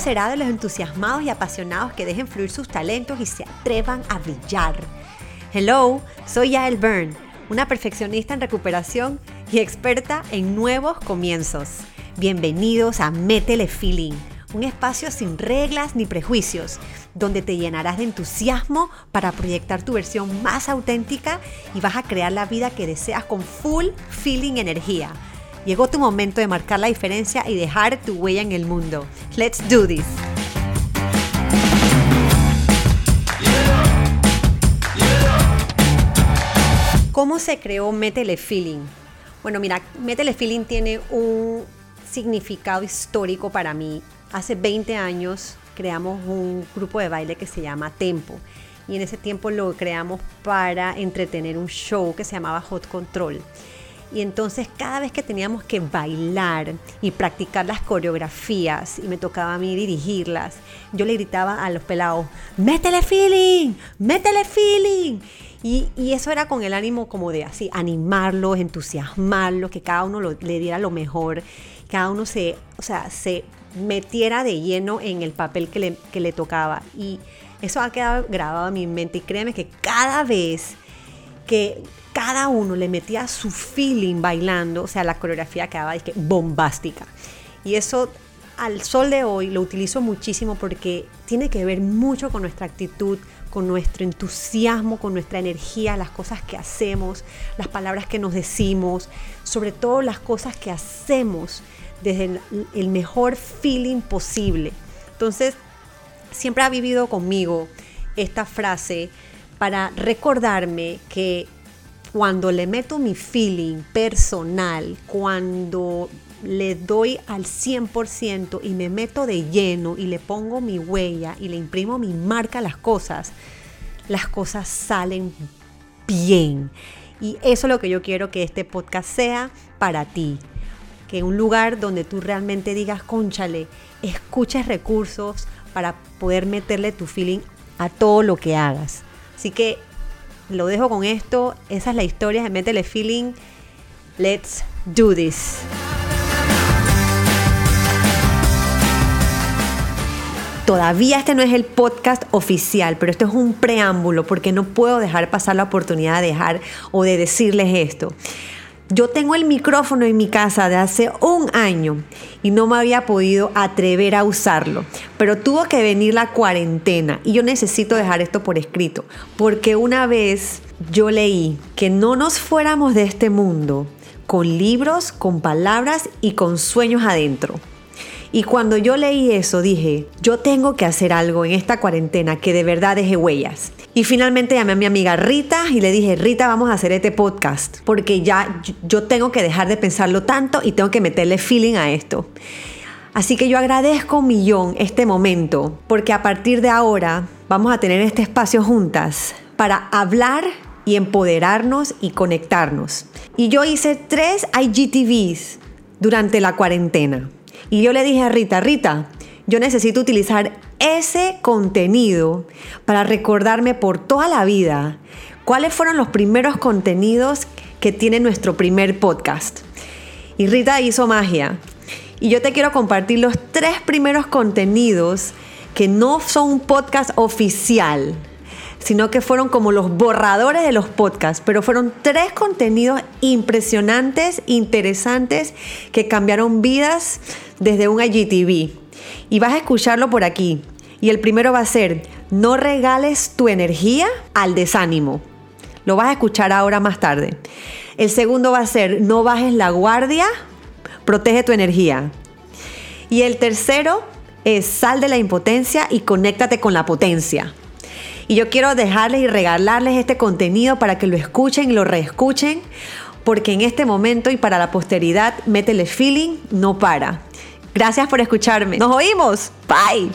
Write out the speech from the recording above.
será de los entusiasmados y apasionados que dejen fluir sus talentos y se atrevan a brillar. Hello, soy Yael Byrne, una perfeccionista en recuperación y experta en nuevos comienzos. Bienvenidos a Métele Feeling, un espacio sin reglas ni prejuicios, donde te llenarás de entusiasmo para proyectar tu versión más auténtica y vas a crear la vida que deseas con full feeling energía. Llegó tu momento de marcar la diferencia y dejar tu huella en el mundo. Let's do this. ¿Cómo se creó Métele Feeling? Bueno, mira, Métele Feeling tiene un significado histórico para mí. Hace 20 años creamos un grupo de baile que se llama Tempo y en ese tiempo lo creamos para entretener un show que se llamaba Hot Control. Y entonces cada vez que teníamos que bailar y practicar las coreografías y me tocaba a mí dirigirlas, yo le gritaba a los pelados, métele feeling, métele feeling. Y, eso era con el ánimo como de así, animarlos, entusiasmarlos, que cada uno le diera lo mejor, cada uno se, o sea, se metiera de lleno en el papel que le, que le tocaba. Y eso ha quedado grabado en mi mente y créeme que cada vez que cada uno le metía su feeling bailando, o sea, la coreografía quedaba que bombástica. Y eso al sol de hoy lo utilizo muchísimo porque tiene que ver mucho con nuestra actitud, con nuestro entusiasmo, con nuestra energía, las cosas que hacemos, las palabras que nos decimos, sobre todo las cosas que hacemos desde el, el mejor feeling posible. Entonces, siempre ha vivido conmigo esta frase para recordarme que cuando le meto mi feeling personal, cuando le doy al 100% y me meto de lleno y le pongo mi huella y le imprimo mi marca a las cosas, las cosas salen bien. Y eso es lo que yo quiero que este podcast sea para ti. Que un lugar donde tú realmente digas, conchale, escuches recursos para poder meterle tu feeling a todo lo que hagas. Así que lo dejo con esto. Esa es la historia de Métele Feeling. Let's do this. Todavía este no es el podcast oficial, pero esto es un preámbulo porque no puedo dejar pasar la oportunidad de dejar o de decirles esto. Yo tengo el micrófono en mi casa de hace un año y no me había podido atrever a usarlo, pero tuvo que venir la cuarentena y yo necesito dejar esto por escrito, porque una vez yo leí que no nos fuéramos de este mundo con libros, con palabras y con sueños adentro. Y cuando yo leí eso dije, yo tengo que hacer algo en esta cuarentena que de verdad deje huellas. Y finalmente llamé a mi amiga Rita y le dije, Rita, vamos a hacer este podcast porque ya yo tengo que dejar de pensarlo tanto y tengo que meterle feeling a esto. Así que yo agradezco un millón este momento porque a partir de ahora vamos a tener este espacio juntas para hablar y empoderarnos y conectarnos. Y yo hice tres IGTVs durante la cuarentena. Y yo le dije a Rita, Rita, yo necesito utilizar ese contenido para recordarme por toda la vida cuáles fueron los primeros contenidos que tiene nuestro primer podcast. Y Rita hizo magia. Y yo te quiero compartir los tres primeros contenidos que no son un podcast oficial, sino que fueron como los borradores de los podcasts, pero fueron tres contenidos impresionantes, interesantes, que cambiaron vidas desde un IGTV. Y vas a escucharlo por aquí. Y el primero va a ser, no regales tu energía al desánimo. Lo vas a escuchar ahora más tarde. El segundo va a ser, no bajes la guardia, protege tu energía. Y el tercero es, sal de la impotencia y conéctate con la potencia. Y yo quiero dejarles y regalarles este contenido para que lo escuchen y lo reescuchen, porque en este momento y para la posteridad, métele feeling, no para. Gracias por escucharme. Nos oímos. Bye.